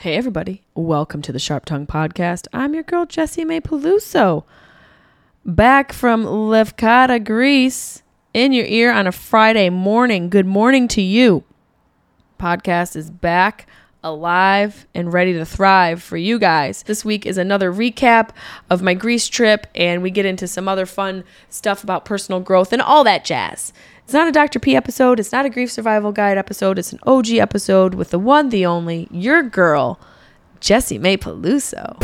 Hey, everybody. Welcome to the Sharp Tongue Podcast. I'm your girl, Jessie May Peluso. Back from Lefkada, Greece, in your ear on a Friday morning. Good morning to you. Podcast is back, alive, and ready to thrive for you guys. This week is another recap of my Greece trip, and we get into some other fun stuff about personal growth and all that jazz. It's not a Dr. P episode. It's not a grief survival guide episode. It's an OG episode with the one, the only, your girl, Jessie May Peluso.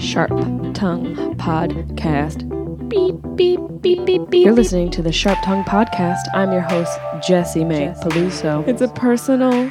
Sharp Tongue Podcast. Beep, beep, beep, beep, beep. You're listening to the Sharp Tongue Podcast. I'm your host, Jessie May Peluso. It's a personal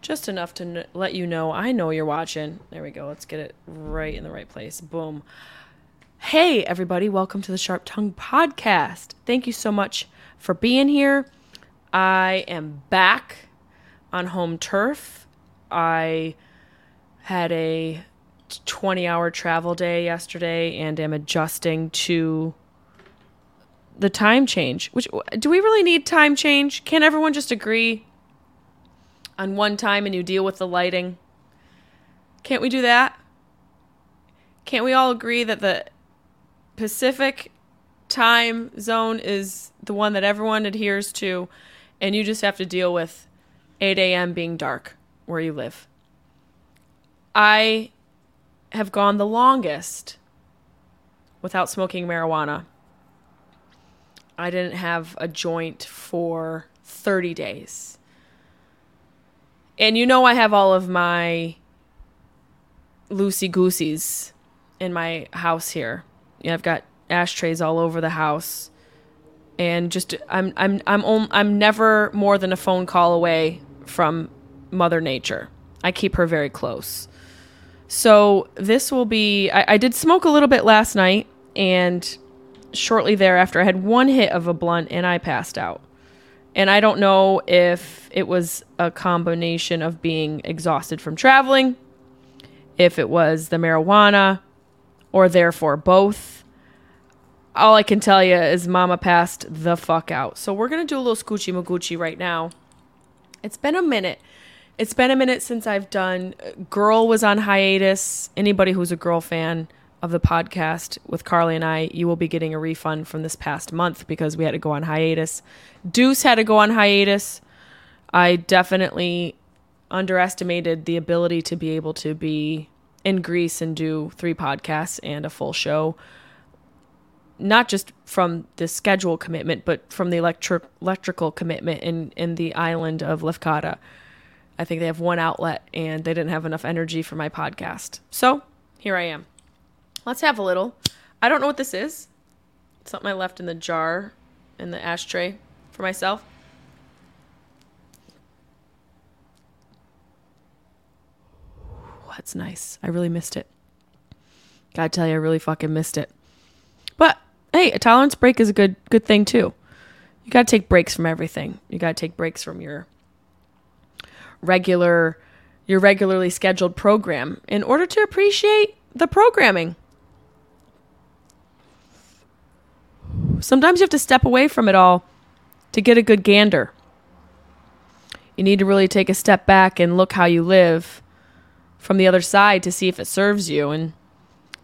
just enough to n- let you know I know you're watching. There we go. Let's get it right in the right place. Boom. Hey, everybody. Welcome to the Sharp Tongue Podcast. Thank you so much for being here. I am back on home turf. I had a 20 hour travel day yesterday and am adjusting to the time change. Which do we really need time change? Can everyone just agree on one time and you deal with the lighting. Can't we do that? Can't we all agree that the Pacific time zone is the one that everyone adheres to, and you just have to deal with 8 a.m. being dark where you live? I have gone the longest without smoking marijuana. I didn't have a joint for 30 days. And you know I have all of my loosey gooseys in my house here. Yeah, I've got ashtrays all over the house. And just I'm I'm I'm om- I'm never more than a phone call away from mother nature. I keep her very close. So this will be I, I did smoke a little bit last night and shortly thereafter I had one hit of a blunt and I passed out. And I don't know if it was a combination of being exhausted from traveling, if it was the marijuana, or therefore both. All I can tell you is Mama passed the fuck out. So we're going to do a little scoochie maguchi right now. It's been a minute. It's been a minute since I've done. Uh, girl was on hiatus. Anybody who's a girl fan of the podcast with Carly and I, you will be getting a refund from this past month because we had to go on hiatus. Deuce had to go on hiatus. I definitely underestimated the ability to be able to be in Greece and do three podcasts and a full show. Not just from the schedule commitment, but from the electric electrical commitment in, in the island of Lefkada. I think they have one outlet and they didn't have enough energy for my podcast. So here I am. Let's have a little. I don't know what this is. It's something I left in the jar in the ashtray for myself. That's nice. I really missed it. Gotta tell you, I really fucking missed it. But hey, a tolerance break is a good good thing too. You gotta take breaks from everything. You gotta take breaks from your regular your regularly scheduled program in order to appreciate the programming. Sometimes you have to step away from it all to get a good gander. You need to really take a step back and look how you live from the other side to see if it serves you and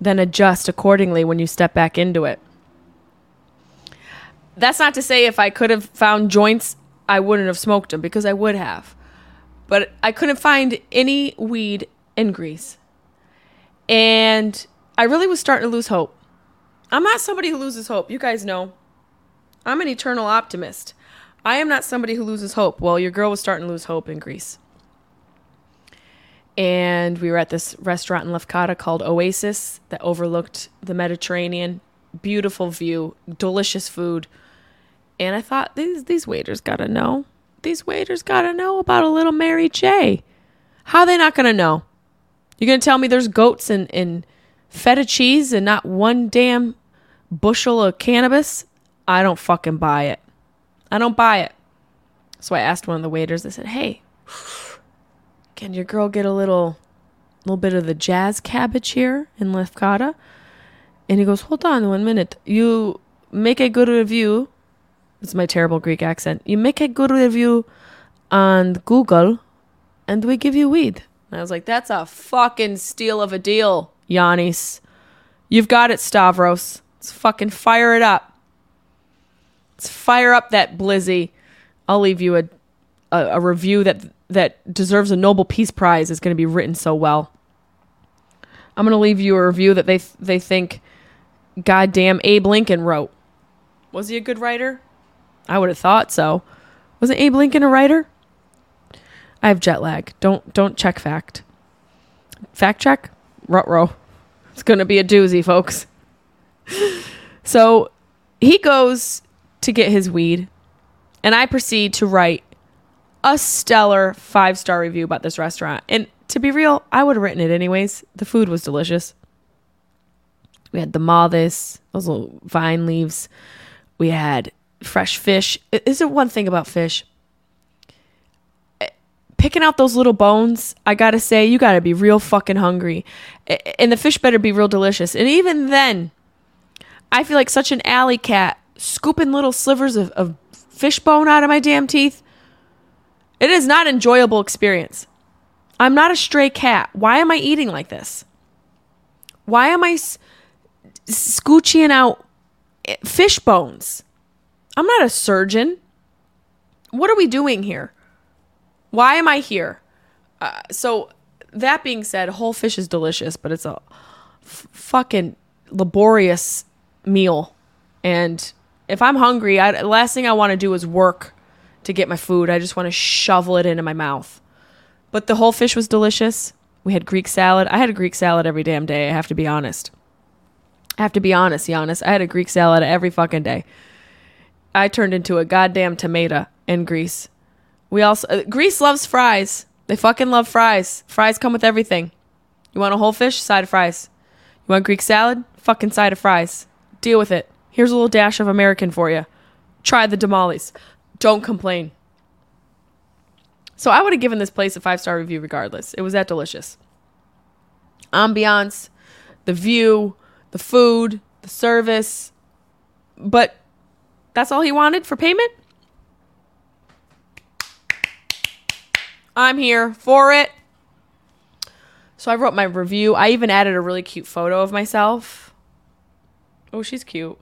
then adjust accordingly when you step back into it. That's not to say if I could have found joints, I wouldn't have smoked them because I would have. But I couldn't find any weed in Greece. And I really was starting to lose hope. I'm not somebody who loses hope. You guys know. I'm an eternal optimist. I am not somebody who loses hope. Well, your girl was starting to lose hope in Greece. And we were at this restaurant in Lefkada called Oasis that overlooked the Mediterranean. Beautiful view, delicious food. And I thought these these waiters gotta know. These waiters gotta know about a little Mary J. How are they not gonna know? You're gonna tell me there's goats and, and feta cheese and not one damn bushel of cannabis? I don't fucking buy it. I don't buy it. So I asked one of the waiters, I said, Hey, can your girl get a little little bit of the jazz cabbage here in Lefkada? And he goes, Hold on one minute. You make a good review. It's my terrible Greek accent. You make a good review on Google and we give you weed. And I was like, That's a fucking steal of a deal, Yannis. You've got it, Stavros. Let's fucking fire it up. Let's fire up that Blizzy. I'll leave you a, a, a review that that deserves a Nobel Peace Prize is going to be written so well. I'm going to leave you a review that they they think goddamn Abe Lincoln wrote. Was he a good writer? I would have thought so. Wasn't Abe Lincoln a writer? I have jet lag. Don't don't check fact. Fact check? Rutro. It's going to be a doozy, folks. So he goes to get his weed, and I proceed to write a stellar five star review about this restaurant. And to be real, I would have written it anyways. The food was delicious. We had the maldes, those little vine leaves. We had fresh fish. Is there one thing about fish? Eh, picking out those little bones, I gotta say, you gotta be real fucking hungry. And the fish better be real delicious. And even then, I feel like such an alley cat scooping little slivers of, of out of my damn teeth. It is not enjoyable experience. I'm not a stray cat. Why am I eating like this? Why am I s- scooching out eh, fish bones? I'm not a surgeon. What are we doing here? Why am I here? Uh, so that being said, whole fish is delicious, but it's a f- fucking laborious meal. And if I'm hungry, I, last thing I want to do is work to get my food. I just want to shovel it into my mouth. But the whole fish was delicious. We had Greek salad. I had a Greek salad every damn day. I have to be honest. I have to be honest, Giannis. I had a Greek salad every fucking day. I turned into a goddamn tomato in Greece. We also uh, Greece loves fries. They fucking love fries. Fries come with everything. You want a whole fish? Side of fries. You want Greek salad? Fucking side of fries. Deal with it. Here's a little dash of American for you. Try the tamales. Don't complain. So I would have given this place a five star review regardless. It was that delicious. Ambiance, the view, the food, the service. But that's all he wanted for payment? I'm here for it. So I wrote my review. I even added a really cute photo of myself. Oh, she's cute.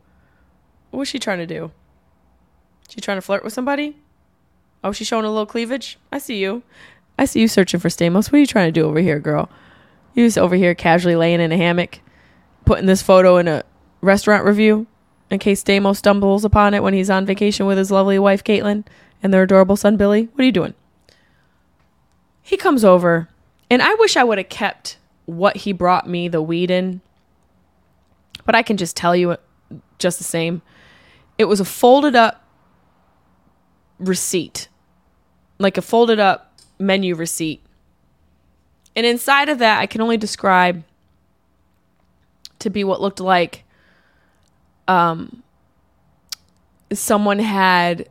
What was she trying to do? She trying to flirt with somebody? Oh, she's showing a little cleavage? I see you. I see you searching for Stamos. What are you trying to do over here, girl? You just over here casually laying in a hammock, putting this photo in a restaurant review in case Stamos stumbles upon it when he's on vacation with his lovely wife, Caitlin, and their adorable son, Billy. What are you doing? He comes over, and I wish I would have kept what he brought me, the weed in, but I can just tell you just the same. It was a folded up receipt, like a folded up menu receipt. And inside of that, I can only describe to be what looked like um, someone had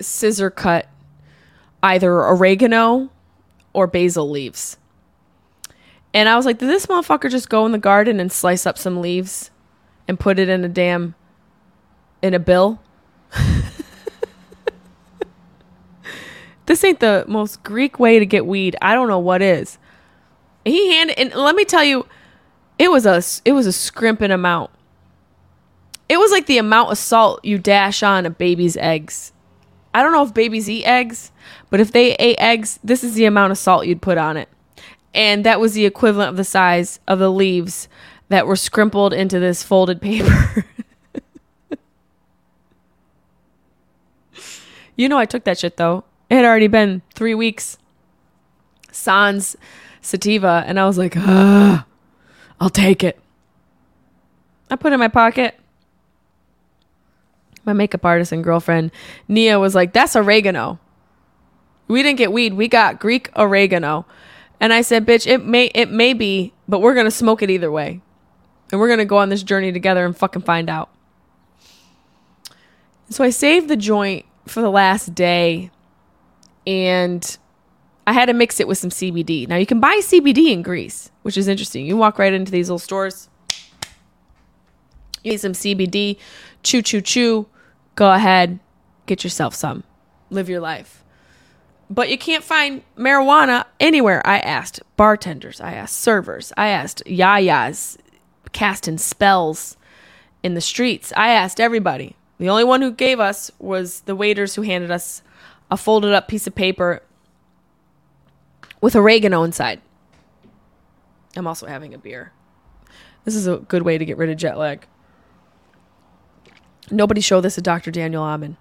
scissor cut either oregano or basil leaves. And I was like, did this motherfucker just go in the garden and slice up some leaves and put it in a damn in a bill? this ain't the most Greek way to get weed. I don't know what is. He handed, and let me tell you, it was a it was a scrimping amount. It was like the amount of salt you dash on a baby's eggs. I don't know if babies eat eggs, but if they ate eggs, this is the amount of salt you'd put on it. And that was the equivalent of the size of the leaves that were scrimpled into this folded paper. you know, I took that shit though. It had already been three weeks. Sans sativa, and I was like, ah, I'll take it. I put it in my pocket. My makeup artist and girlfriend, Nia, was like, that's oregano. We didn't get weed, we got Greek oregano. And I said, bitch, it may it may be, but we're gonna smoke it either way. And we're gonna go on this journey together and fucking find out. So I saved the joint for the last day and I had to mix it with some CBD. Now you can buy CBD in Greece, which is interesting. You walk right into these little stores. You need some CBD, chew, chew, chew. Go ahead, get yourself some. Live your life. But you can't find marijuana anywhere. I asked bartenders, I asked servers, I asked yayas casting spells in the streets. I asked everybody. The only one who gave us was the waiters who handed us a folded up piece of paper with oregano inside. I'm also having a beer. This is a good way to get rid of jet lag. Nobody show this to Dr. Daniel Amen.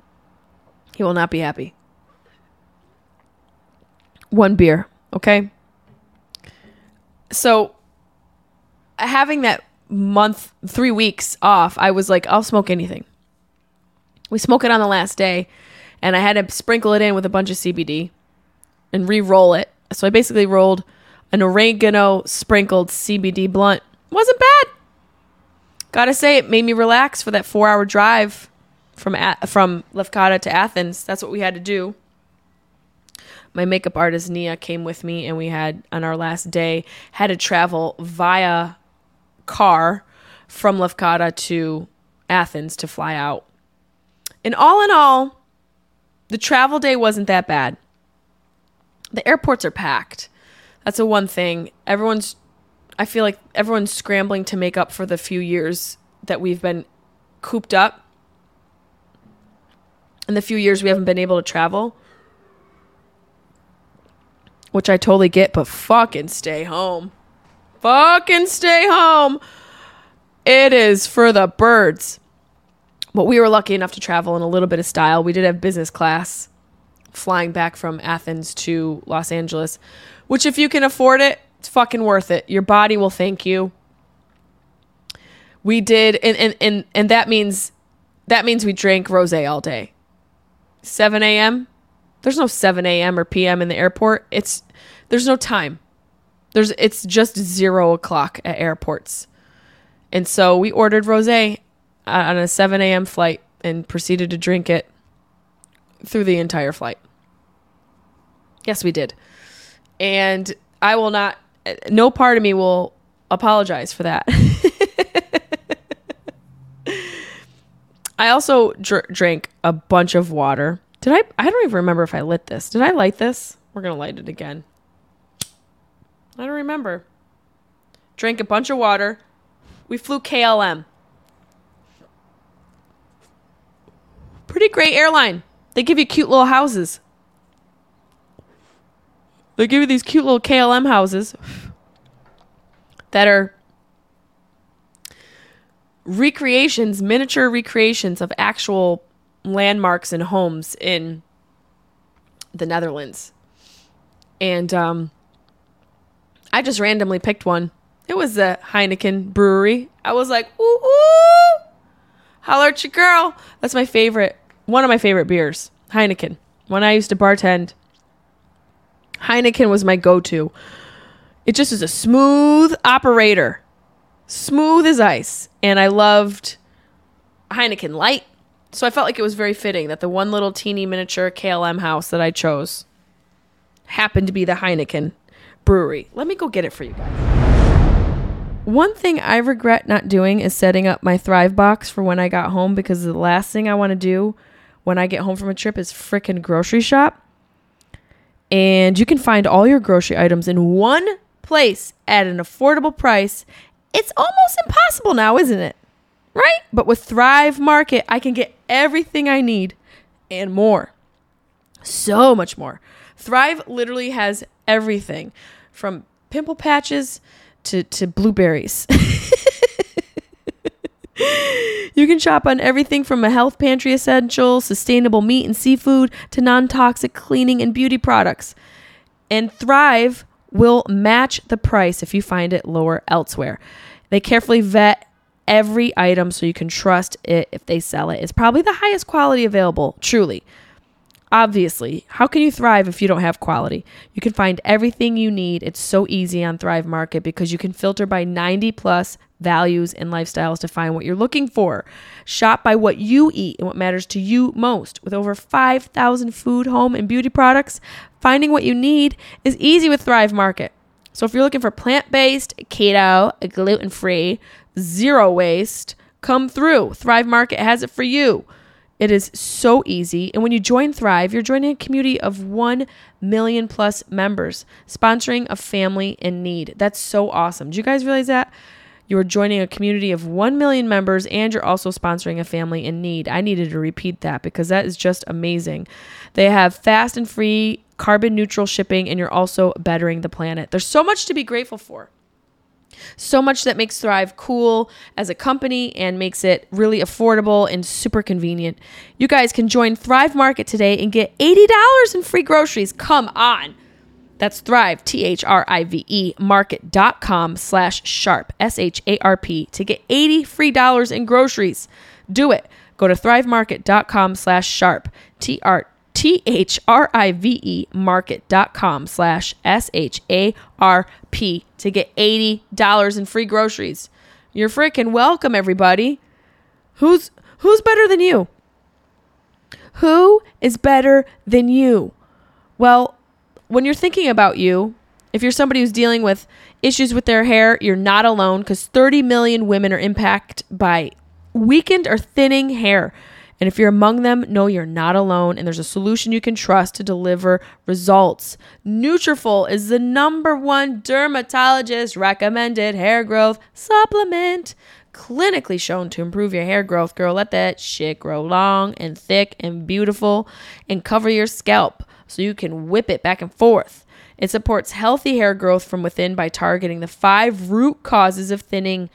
He will not be happy. One beer, okay? So, having that month, three weeks off, I was like, I'll smoke anything. We smoke it on the last day, and I had to sprinkle it in with a bunch of CBD and re roll it so I basically rolled an oregano sprinkled CBD blunt. Wasn't bad. Gotta say, it made me relax for that four hour drive from from Lefkada to Athens. That's what we had to do. My makeup artist Nia came with me, and we had on our last day had to travel via car from Lefkada to Athens to fly out. And all in all, the travel day wasn't that bad the airports are packed. That's a one thing. Everyone's I feel like everyone's scrambling to make up for the few years that we've been cooped up. In the few years we haven't been able to travel. Which I totally get, but fucking stay home. Fucking stay home. It is for the birds. But we were lucky enough to travel in a little bit of style. We did have business class flying back from Athens to Los Angeles, which if you can afford it, it's fucking worth it. Your body will thank you. We did and and and, and that means that means we drank rosé all day. 7 a.m. There's no 7 a.m. or p.m. in the airport. It's there's no time. There's it's just zero o'clock at airports, and so we ordered rosé on a 7 a.m. flight and proceeded to drink it through the entire flight. Yes, we did. And I will not, no part of me will apologize for that. I also dr- drank a bunch of water. Did I? I don't even remember if I lit this. Did I light this? We're to light it again. I don't remember. Drank a bunch of water. We flew KLM. Pretty great airline. They give you cute little houses. They give you these cute little KLM houses that are recreations, miniature recreations of actual landmarks and homes in the Netherlands. And um, I just randomly picked one. It was a Heineken brewery. I was like, ooh, ooh, holler at your girl. That's my favorite one of my favorite beers, Heineken. When I used to bartend, Heineken was my go-to. It just is a smooth operator, smooth as ice, and I loved Heineken Light. So I felt like it was very fitting that the one little teeny miniature KLM house that I chose happened to be the Heineken brewery. Let me go get it for you guys. One thing I regret not doing is setting up my Thrive box for when I got home because the last thing I want to do when I get home from a trip is freaking grocery shop. and you can find all your grocery items in one place at an affordable price. It's almost impossible now, isn't it? Right? But with Thrive Market, I can get everything I need and more. So much more. Thrive literally has everything from pimple patches to, to blueberries. you can shop on everything from a health pantry essential, sustainable meat and seafood to non toxic cleaning and beauty products. And Thrive will match the price if you find it lower elsewhere. They carefully vet every item so you can trust it if they sell it. It's probably the highest quality available, truly. Obviously, how can you thrive if you don't have quality? You can find everything you need. It's so easy on Thrive Market because you can filter by 90 plus values and lifestyles to find what you're looking for. Shop by what you eat and what matters to you most. With over 5,000 food, home, and beauty products, finding what you need is easy with Thrive Market. So if you're looking for plant based, keto, gluten free, zero waste, come through. Thrive Market has it for you. It is so easy. And when you join Thrive, you're joining a community of 1 million plus members, sponsoring a family in need. That's so awesome. Do you guys realize that? You are joining a community of 1 million members and you're also sponsoring a family in need. I needed to repeat that because that is just amazing. They have fast and free carbon neutral shipping and you're also bettering the planet. There's so much to be grateful for. So much that makes Thrive cool as a company and makes it really affordable and super convenient. You guys can join Thrive Market today and get $80 in free groceries. Come on. That's Thrive, T H R I V E, market.com slash sharp, S H A R P, to get 80 free dollars in groceries. Do it. Go to thrivemarket.com slash sharp, T R T H R I V E market.com slash S H A R P to get $80 in free groceries. You're freaking welcome, everybody. Who's who's better than you? Who is better than you? Well, when you're thinking about you, if you're somebody who's dealing with issues with their hair, you're not alone because 30 million women are impacted by weakened or thinning hair. And if you're among them, know you're not alone and there's a solution you can trust to deliver results. Nutrafol is the number one dermatologist recommended hair growth supplement. Clinically shown to improve your hair growth, girl. Let that shit grow long and thick and beautiful and cover your scalp so you can whip it back and forth. It supports healthy hair growth from within by targeting the five root causes of thinning.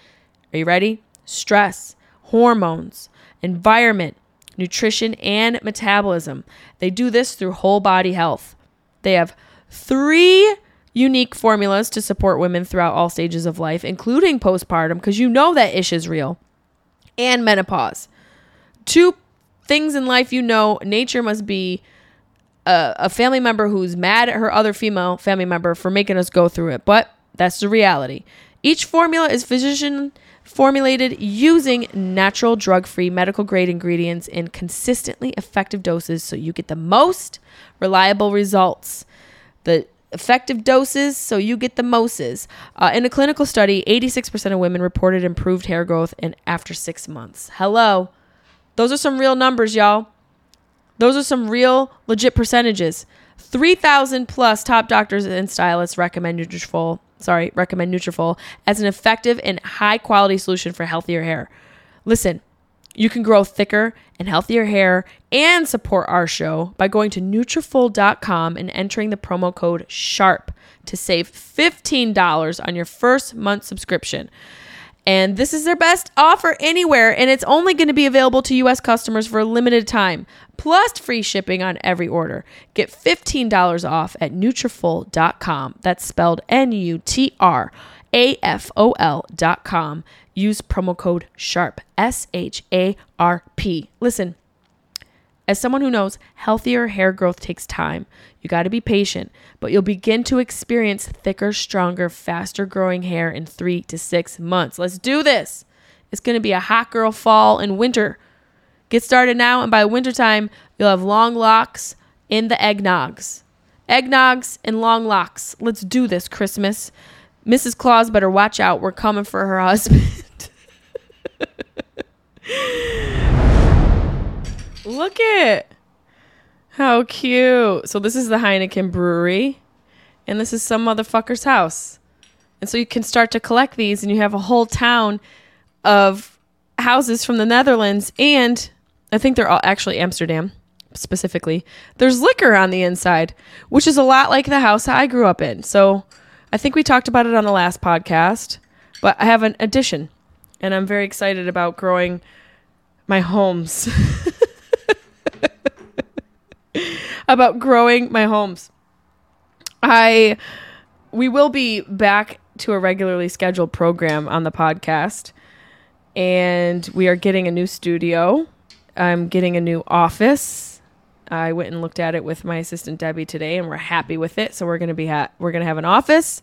Are you ready? Stress, hormones, environment, nutrition, and metabolism. They do this through whole body health. They have three unique formulas to support women throughout all stages of life, including postpartum, because you know that ish is real, and menopause. Two things in life you know nature must be a, a family member who's mad at her other female family member for making us go through it, but that's the reality. Each formula is physician formulated using natural drug free medical grade ingredients in consistently effective doses so you get the most reliable results. The effective doses so you get the moses. Uh, in a clinical study, 86% of women reported improved hair growth in after six months. Hello. Those are some real numbers, y'all. Those are some real legit percentages. 3,000 plus top doctors and stylists recommend Nutrafol sorry, recommend Nutrafol as an effective and high quality solution for healthier hair. Listen, you can grow thicker and healthier hair and support our show by going to Nutrafol.com and entering the promo code SHARP to save $15 on your first month subscription. And this is their best offer anywhere, and it's only going to be available to U.S. customers for a limited time, plus free shipping on every order. Get $15 off at Nutrafol.com. That's spelled N-U-T-R-A-F-O-L dot com. Use promo code SHARP, S-H-A-R-P. Listen, as someone who knows healthier hair growth takes time, you got to be patient, but you'll begin to experience thicker, stronger, faster growing hair in three to six months. Let's do this. It's going to be a hot girl fall and winter. Get started now, and by wintertime, you'll have long locks in the eggnogs. Eggnogs and long locks. Let's do this, Christmas. Mrs. Claus better watch out. We're coming for her husband. Look at How cute. So this is the Heineken brewery and this is some motherfucker's house. And so you can start to collect these and you have a whole town of houses from the Netherlands and I think they're all actually Amsterdam specifically. There's liquor on the inside, which is a lot like the house I grew up in. So I think we talked about it on the last podcast, but I have an addition and I'm very excited about growing my homes. about growing my homes. I we will be back to a regularly scheduled program on the podcast and we are getting a new studio. I'm getting a new office. I went and looked at it with my assistant Debbie today and we're happy with it. So we're going to be ha- we're to have an office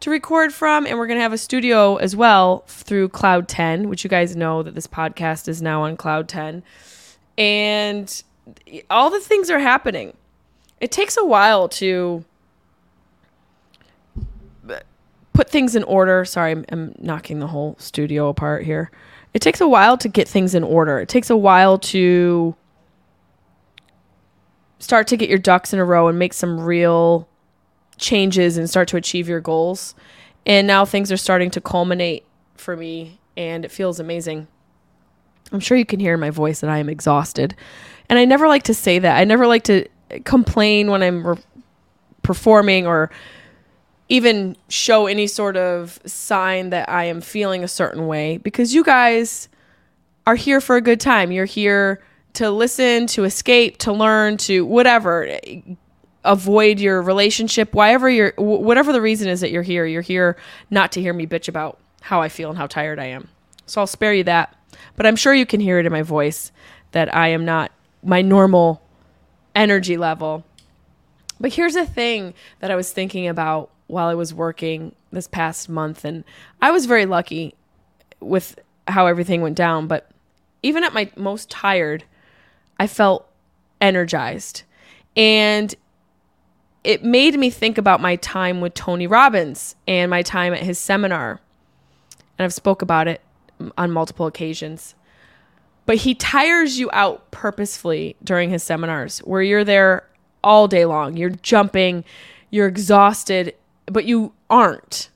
to record from and we're going to have a studio as well through Cloud 10, which you guys know that this podcast is now on Cloud 10. And all the things are happening. It takes a while to put things in order. Sorry, I'm, I'm, knocking the whole studio apart here. It takes a while to get things in order. It takes a while to start to get your ducks in a row and make some real changes and start to achieve your goals. And now things are starting to culminate for me and it feels amazing. I'm sure you can hear in my voice that I am exhausted. And I never like to say that. I never like to complain when I'm re- performing or even show any sort of sign that I am feeling a certain way because you guys are here for a good time. You're here to listen, to escape, to learn, to whatever, avoid your relationship, whatever you're, whatever the reason is that you're here. You're here not to hear me bitch about how I feel and how tired I am. So I'll spare you that. But I'm sure you can hear it in my voice that I am not my normal energy level. But here's a thing that I was thinking about while I was working this past month. And I was very lucky with how everything went down. But even at my most tired, I felt energized. And it made me think about my time with Tony Robbins and my time at his seminar. And I've spoke about it on multiple occasions. But he tires you out purposefully during his seminars where you're there all day long. You're jumping, you're exhausted, but you aren't.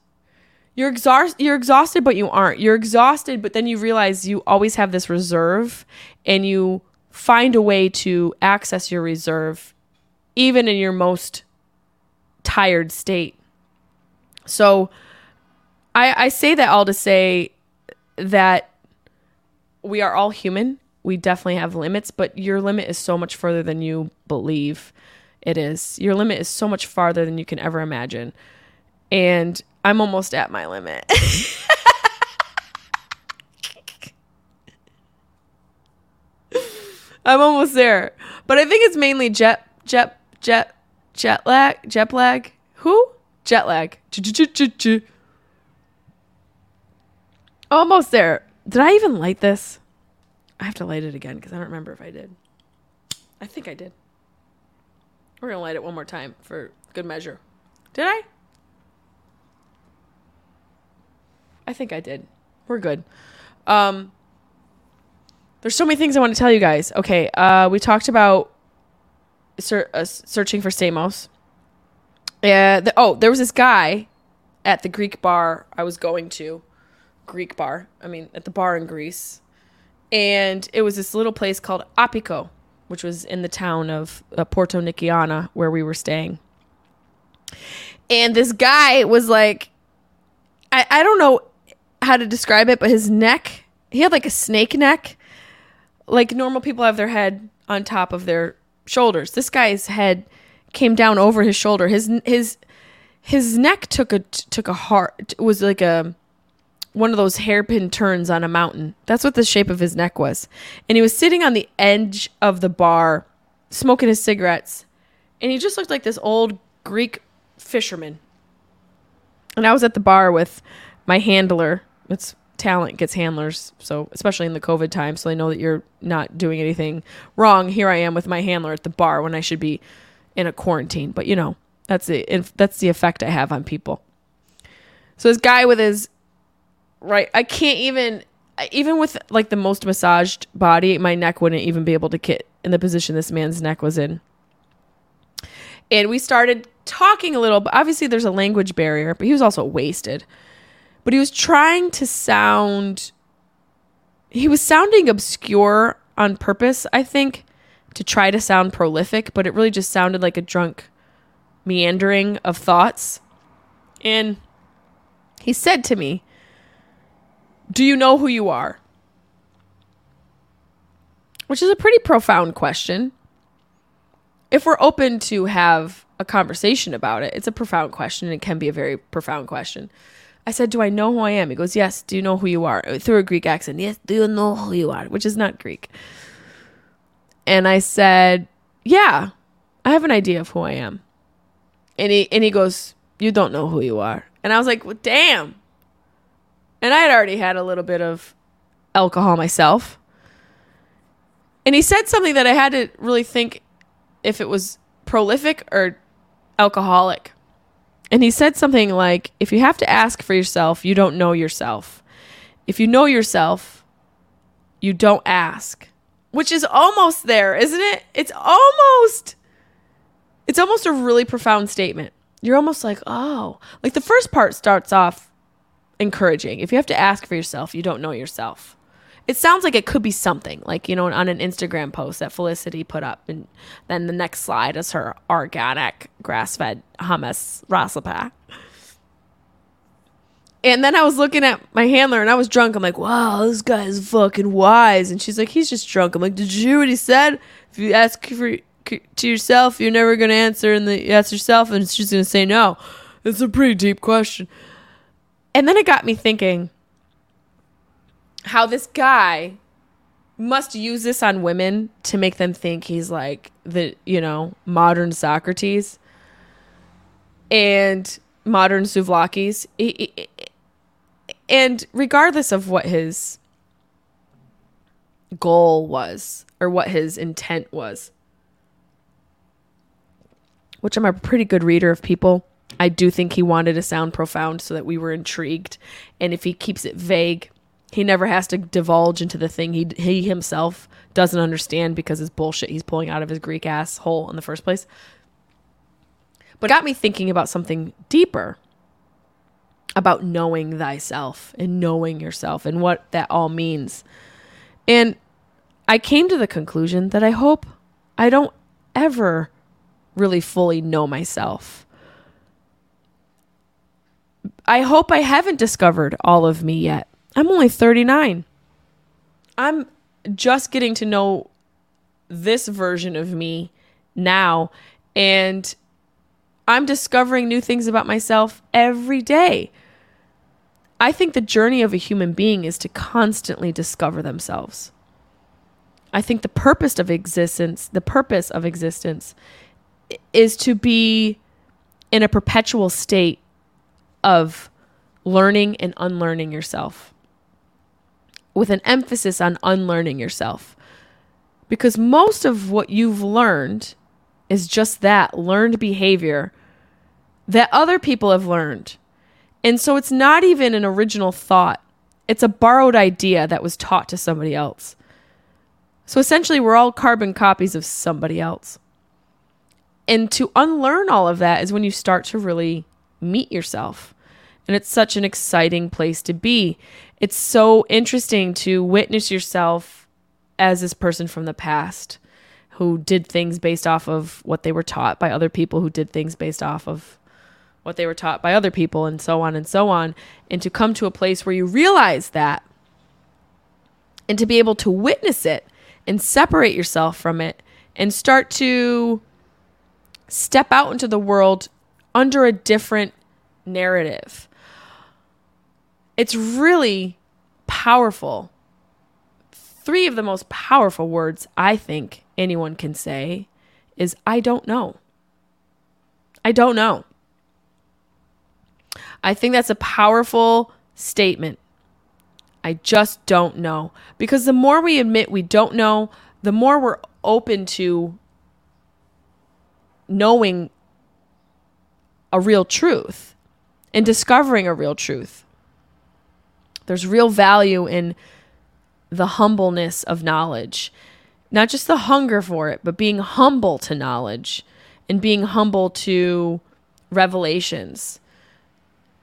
You're exhausted you're exhausted but you aren't. You're exhausted but then you realize you always have this reserve and you find a way to access your reserve even in your most tired state. So I I say that all to say that we are all human. We definitely have limits, but your limit is so much further than you believe it is. Your limit is so much farther than you can ever imagine and I'm almost at my limit. I'm almost there. But I think it's mainly jet jet jet jet lag jet lag. Who? Jet lag. Almost there. Did I even light this? I have to light it again because I don't remember if I did. I think I did. We're gonna light it one more time for good measure. Did I? I think I did. We're good. Um, there's so many things I want to tell you guys. Okay, uh, we talked about ser- uh, searching for Stamos. Yeah. The, oh, there was this guy at the Greek bar I was going to. Greek bar. I mean, at the bar in Greece. And it was this little place called Apiko, which was in the town of uh, Porto Nikiana, where we were staying. And this guy was like, I, I don't know how to describe it, but his neck, he had like a snake neck. Like normal people have their head on top of their shoulders. This guy's head came down over his shoulder. His his his neck took a took a heart was like a one of those hairpin turns on a mountain. That's what the shape of his neck was. And he was sitting on the edge of the bar smoking his cigarettes. And he just looked like this old Greek fisherman. And I was at the bar with my handler it's talent gets handlers. So especially in the COVID time, so they know that you're not doing anything wrong. Here I am with my handler at the bar when I should be in a quarantine. But you know, that's the that's the effect I have on people. So this guy with his right, I can't even even with like the most massaged body, my neck wouldn't even be able to get in the position this man's neck was in. And we started talking a little, but obviously there's a language barrier, but he was also wasted. But he was trying to sound he was sounding obscure on purpose, I think, to try to sound prolific, but it really just sounded like a drunk meandering of thoughts. And he said to me, Do you know who you are? Which is a pretty profound question. If we're open to have a conversation about it, it's a profound question. And it can be a very profound question. I said, Do I know who I am? He goes, Yes. Do you know who you are? Through a Greek accent. Yes. Do you know who you are? Which is not Greek. And I said, Yeah, I have an idea of who I am. And he and he goes, You don't know who you are. And I was like, well, damn. And I had already had a little bit of alcohol myself. And he said something that I had to really think if it was prolific or alcoholic. And he said something like, if you have to ask for yourself, you don't know yourself. If you know yourself, you don't ask. Which is almost there, isn't it? It's almost it's almost a really profound statement. You're almost like, "Oh." Like the first part starts off encouraging. If you have to ask for yourself, you don't know yourself it sounds like it could be something like you know on an instagram post that felicity put up and then the next slide is her organic grass-fed hummus recipe and then i was looking at my handler and i was drunk. I'm like wow this guy is fucking wise. And she's like he's just drunk. I'm like did you hear what he said? If you ask for to yourself you're never going to answer and the ask yourself and she's just going to say no. It's a pretty deep question. And then it got me thinking how this guy must use this on women to make them think he's like the, you know, modern Socrates and modern Souvlakis. And regardless of what his goal was or what his intent was, which I'm a pretty good reader of people. I do think he wanted to sound profound so that we were intrigued. And if he keeps it vague, he never has to divulge into the thing he he himself doesn't understand because it's bullshit he's pulling out of his Greek ass hole in the first place. But got me thinking about something deeper about knowing thyself and knowing yourself and what that all means. And I came to the conclusion that I hope I don't ever really fully know myself. I hope I haven't discovered all of me yet. I'm only 39. I'm just getting to know this version of me now. And I'm discovering new things about myself every day. I think the journey of a human being is to constantly discover themselves. I think the purpose of existence, the purpose of existence is to be in a perpetual state of learning and unlearning yourself with an emphasis on unlearning yourself. Because most of what you've learned is just that learned behavior that other people have learned. And so it's not even an original thought, it's a borrowed idea that was taught to somebody else. So essentially, we're all carbon copies of somebody else. And to unlearn all of that is when you start to really meet yourself. And it's such an exciting place to be. It's so interesting to witness yourself as this person from the past who did things based off of what they were taught by other people who did things based off of what they were taught by other people and so on and so on. And to come to a place where you realize that and to be able to witness it and separate yourself from it and start to step out into the world under a different narrative it's really powerful. Three of the most powerful words I think anyone can say is I don't know. I don't know. I think that's a powerful statement. I just don't know. Because the more we admit we don't know, the more we're open to knowing a real truth and discovering a real truth. There's real value in the humbleness of knowledge. Not just the hunger for it, but being humble to knowledge and being humble to revelations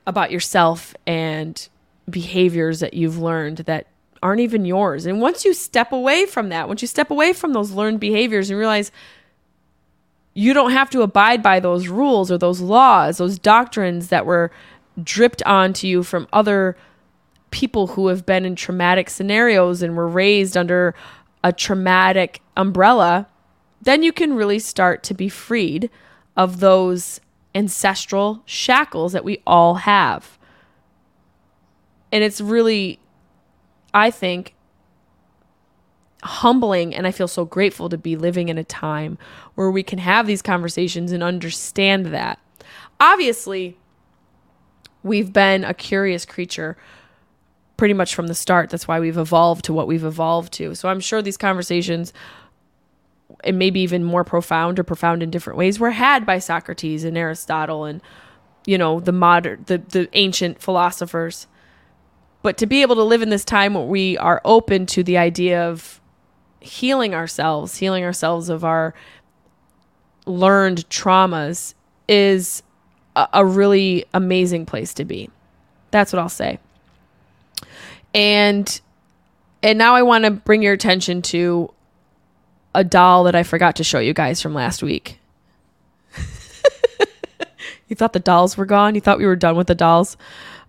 about yourself and behaviors that you've learned that aren't even yours. And once you step away from that, once you step away from those learned behaviors and realize you don't have to abide by those rules or those laws, those doctrines that were dripped onto you from other people who have been in traumatic scenarios and were raised under a traumatic umbrella, then you can really start to be freed of those ancestral shackles that we all have. And it's really, I think, humbling and I feel so grateful to be living in a time where we can have these conversations and understand that. Obviously, we've been a curious creature pretty much from the start. That's why we've evolved to what we've evolved to. So I'm sure these conversations and maybe even more profound or profound in different ways were had by Socrates and Aristotle and you know the modern the the ancient philosophers. But to be able to live in this time where we are open to the idea of healing ourselves, healing ourselves of our learned traumas is a, a really amazing place to be. That's what I'll say. And and now I want to bring your attention to a doll that I forgot to show you guys from last week. you thought the dolls were gone? You thought we were done with the dolls?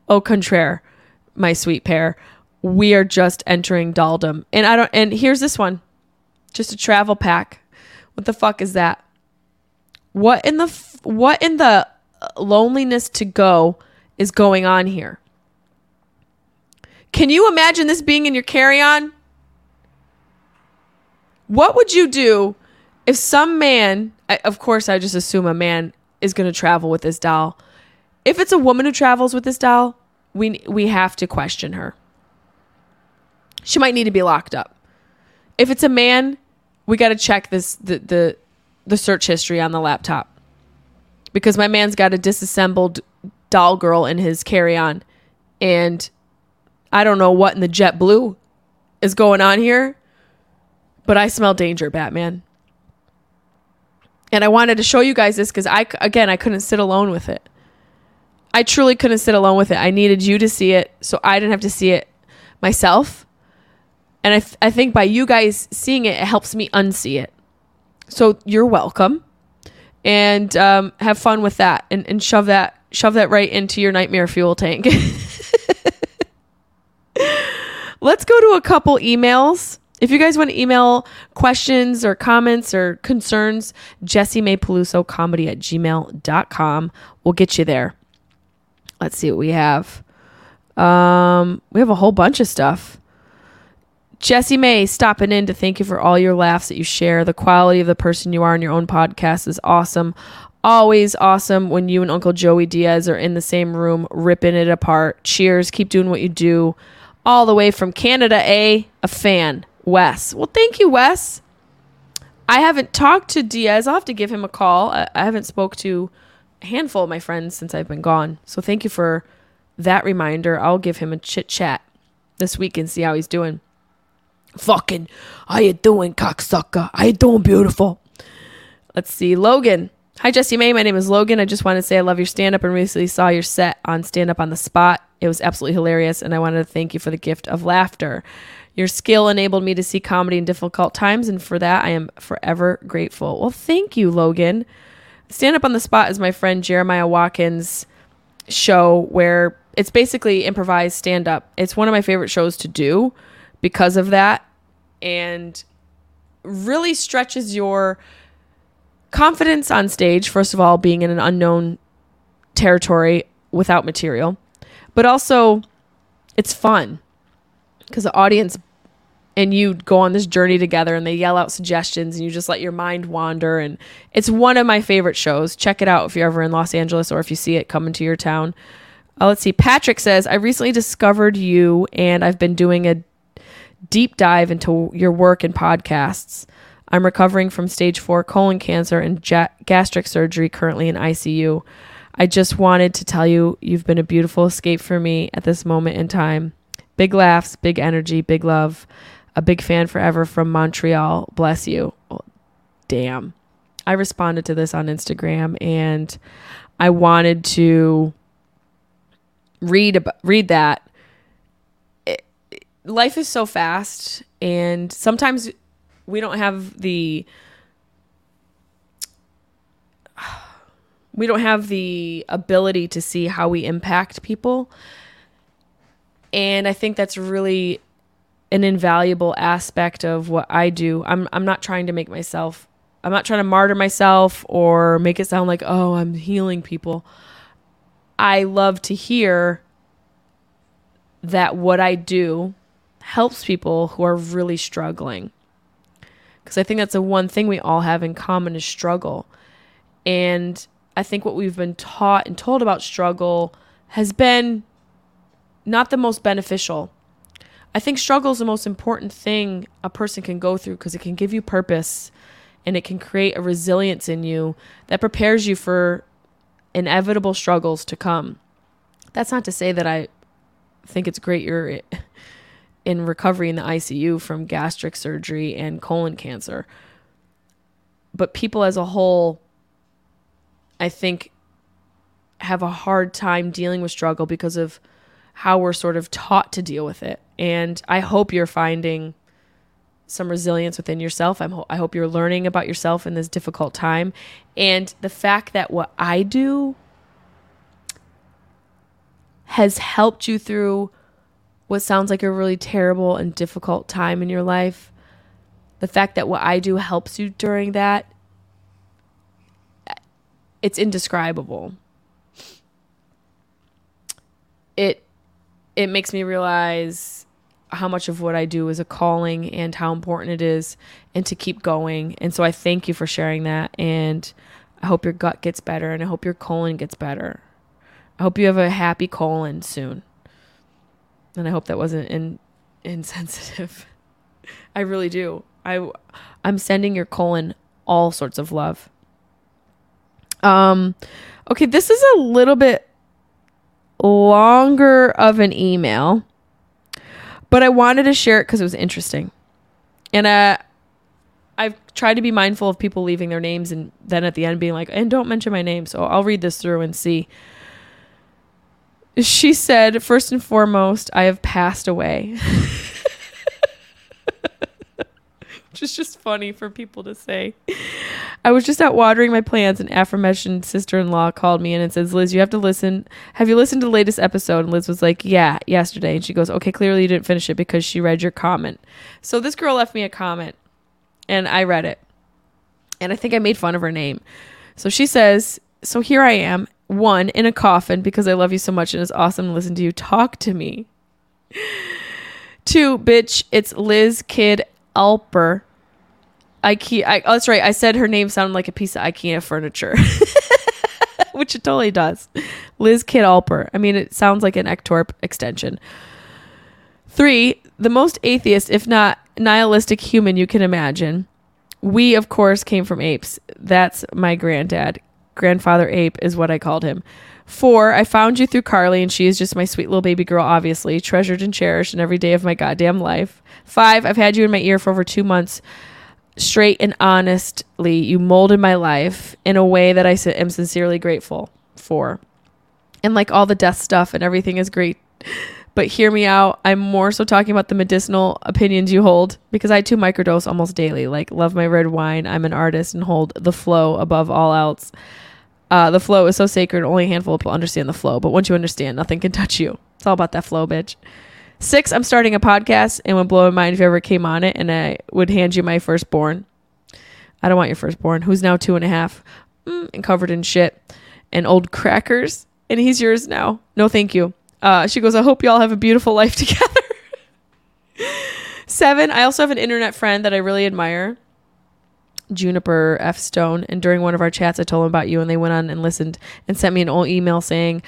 Au contraire, my sweet pair we are just entering dolldom. And I don't and here's this one. Just a travel pack. What the fuck is that? What in the what in the uh, loneliness to go is going on here? Can you imagine this being in your carry-on? What would you do if some man, of course I just assume a man is going to travel with this doll. If it's a woman who travels with this doll, we we have to question her she might need to be locked up. If it's a man, we got to check this the, the the search history on the laptop because my man's got a disassembled doll girl in his carry-on and I don't know what in the jet blue is going on here, but I smell danger, Batman. And I wanted to show you guys this cuz I again, I couldn't sit alone with it. I truly couldn't sit alone with it. I needed you to see it so I didn't have to see it myself and I, th- I think by you guys seeing it, it helps me unsee it. So you're welcome. And um, have fun with that and, and shove that shove that right into your nightmare fuel tank. Let's go to a couple emails. If you guys want to email questions or comments or concerns, Jessimae Peluso comedy at gmail.com. We'll get you there. Let's see what we have. Um, we have a whole bunch of stuff. Jessimae stopping in to thank you for all your laughs that you share. The quality of the person you are in your own podcast is awesome. Always awesome when you and Uncle Joey Diaz are in the same room ripping it apart. Cheers. Keep doing what you do. All the way from Canada, A, a fan, Wes. Well, thank you, Wes. I haven't talked to Diaz. I'll have to give him a call. I, haven't spoke to a handful of my friends since I've been gone. So thank you for that reminder. I'll give him a chit chat this week and see how he's doing. Fucking, how you doing, cocksucker? How you doing, beautiful? Let's see, Logan. Hi, Jessimae. My name is Logan. I just want to say I love your stand up and recently saw your set on Stand Up on the Spot. It was absolutely hilarious, and I wanted to thank you for the gift of laughter. Your skill enabled me to see comedy in difficult times, and for that, I am forever grateful. Well, thank you, Logan. Stand Up on the Spot is my friend Jeremiah Watkins' show where it's basically improvised stand up. It's one of my favorite shows to do because of that and really stretches your confidence on stage, first of all, being in an unknown territory without material, but also it's fun because the audience and you go on this journey together and they yell out suggestions and you just let your mind wander. And it's one of my favorite shows. Check it out if you're ever in los angeles or if you see it coming to your town. Uh, let's see. Patrick says i recently discovered you and i've been doing a deep dive into your work and podcasts. I'm recovering from stage four colon cancer and ja- gastric surgery, currently in ICU. I just wanted to tell you you've been a beautiful escape for me at this moment in time. Big laughs, big energy, big love. A big fan forever from Montreal. Bless you. Oh, damn. I responded to this on Instagram and I wanted to read about, read that. It, life is so fast and sometimes we don't have the we don't have the ability to see how we impact people. And I think that's really an invaluable aspect of what I do. I'm I'm not trying to make myself I'm not trying to martyr myself or make it sound like, "Oh, I'm healing people." I love to hear that what I do helps people who are really struggling. Cuz I think that's the one thing we all have in common is struggle. And I think what we've been taught and told about struggle has been not the most beneficial. I think struggle is the most important thing a person can go through because it can give you purpose and it can create a resilience in you that prepares you for inevitable struggles to come. That's not to say that I think it's great you're in recovery in the ICU from gastric surgery and colon cancer. But people as a whole I think, have a hard time dealing with struggle because of how we're sort of taught to deal with it. And I hope you're finding some resilience within yourself. I'm ho- I hope you're learning about yourself in this difficult time. And the fact that what I do has helped you through what sounds like a really terrible and difficult time in your life, the fact that what I do helps you during that it's indescribable. It it makes me realize how much of what I do is a calling and how important it is and to keep going. And so I thank you for sharing that and I hope your gut gets better and I hope your colon gets better. I hope you have a happy colon soon. And I hope that wasn't in, insensitive. I really do. I I'm sending your colon all sorts of love. Um, okay, this is a little bit longer of an email, but I wanted to share it because it was interesting. And uh, I've tried to be mindful of people leaving their names and then at the end being like, and don't mention my name. So I'll read this through and see. She said, first and foremost, I have passed away. Which is just funny for people to say. I was just out watering my plants, and aforementioned sister in law called me in and says, Liz, you have to listen. Have you listened to the latest episode? And Liz was like, Yeah, yesterday. And she goes, Okay, clearly you didn't finish it because she read your comment. So this girl left me a comment, and I read it. And I think I made fun of her name. So she says, So here I am, one, in a coffin because I love you so much and it's awesome to listen to you talk to me. Two, bitch, it's Liz Kid Alper IKEA. I, oh, that's right. I said her name sounded like a piece of IKEA furniture, which it totally does. Liz Kid Alper. I mean, it sounds like an Ektorp extension. Three, the most atheist, if not nihilistic human you can imagine. We, of course, came from apes. That's my granddad. Grandfather ape is what I called him. Four, I found you through Carly, and she is just my sweet little baby girl, obviously, treasured and cherished in every day of my goddamn life. Five, I've had you in my ear for over two months straight and honestly, you molded my life in a way that I am sincerely grateful for. And like all the death stuff and everything is great. But hear me out. I'm more so talking about the medicinal opinions you hold because I too microdose almost daily. Like, love my red wine. I'm an artist and hold the flow above all else. Uh, the flow is so sacred, only a handful of people understand the flow. But once you understand, nothing can touch you. It's all about that flow, bitch. Six, I'm starting a podcast and would blow my mind if you ever came on it and I would hand you my firstborn. I don't want your firstborn, who's now two and a half mm, and covered in shit and old crackers. And he's yours now. No, thank you. Uh, she goes, I hope y'all have a beautiful life together. Seven, I also have an internet friend that I really admire. Juniper F. Stone. And during one of our chats, I told him about you, and they went on and listened and sent me an old email saying,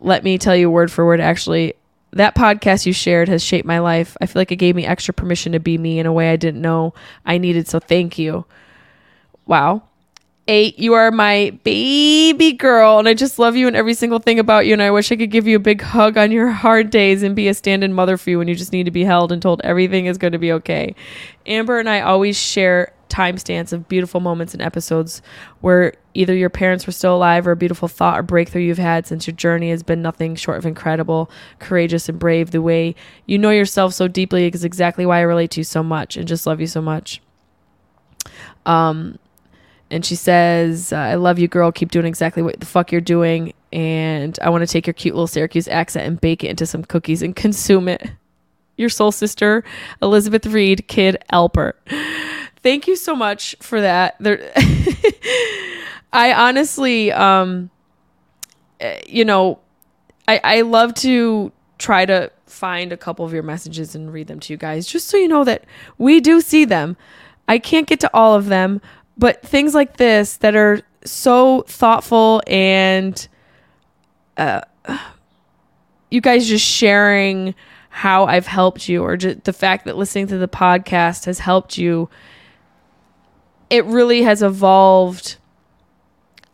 Let me tell you word for word. Actually, that podcast you shared has shaped my life. I feel like it gave me extra permission to be me in a way I didn't know I needed. So thank you. Wow. Eight, you are my baby girl, and I just love you and every single thing about you. And I wish I could give you a big hug on your hard days and be a stand in mother for you when you just need to be held and told everything is going to be okay. Amber and I always share timestamps of beautiful moments and episodes where either your parents were still alive or a beautiful thought or breakthrough you've had since your journey has been nothing short of incredible, courageous, and brave. The way you know yourself so deeply is exactly why I relate to you so much and just love you so much. Um, and she says, I love you, girl. Keep doing exactly what the fuck you're doing. And I want to take your cute little Syracuse accent and bake it into some cookies and consume it. Your soul sister, Elizabeth Reed, Kid Alpert. Thank you so much for that. There, I honestly, um, eh, you know, I, I love to try to find a couple of your messages and read them to you guys, just so you know that we do see them. I can't get to all of them, but things like this that are so thoughtful and uh, you guys just sharing how I've helped you or just the fact that listening to the podcast has helped you it really has evolved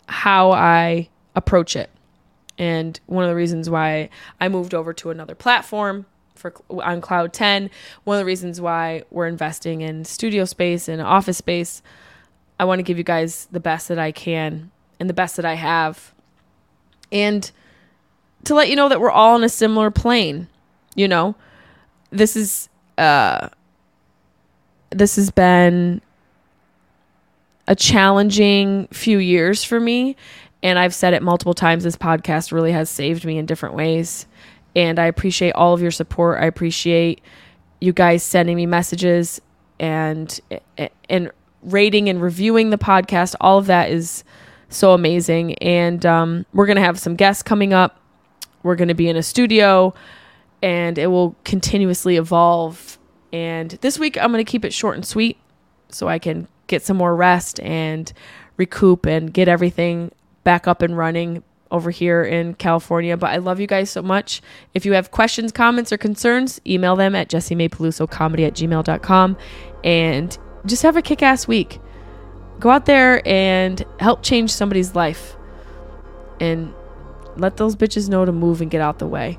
how I approach it. And one of the reasons why I moved over to another platform for on Cloud 10, one of the reasons why we're investing in studio space and office space, I want to give you guys the best that I can and the best that I have. And to let you know that we're all on a similar plane, you know. This is uh this has been a challenging few years for me. And I've said it multiple times. This podcast really has saved me in different ways. And I appreciate all of your support. I appreciate you guys sending me messages and and rating and reviewing the podcast. All of that is so amazing. And um, we're gonna have some guests coming up. We're gonna be in a studio, and it will continuously evolve. And this week I'm gonna keep it short and sweet, so I can get some more rest and recoup and get everything back up and running over here in California. But I love you guys so much. If you have questions, comments, or concerns, email them at comedy at gmail.com and just have a kick ass week. Go out there and help change somebody's life and let those bitches know to move and get out the way.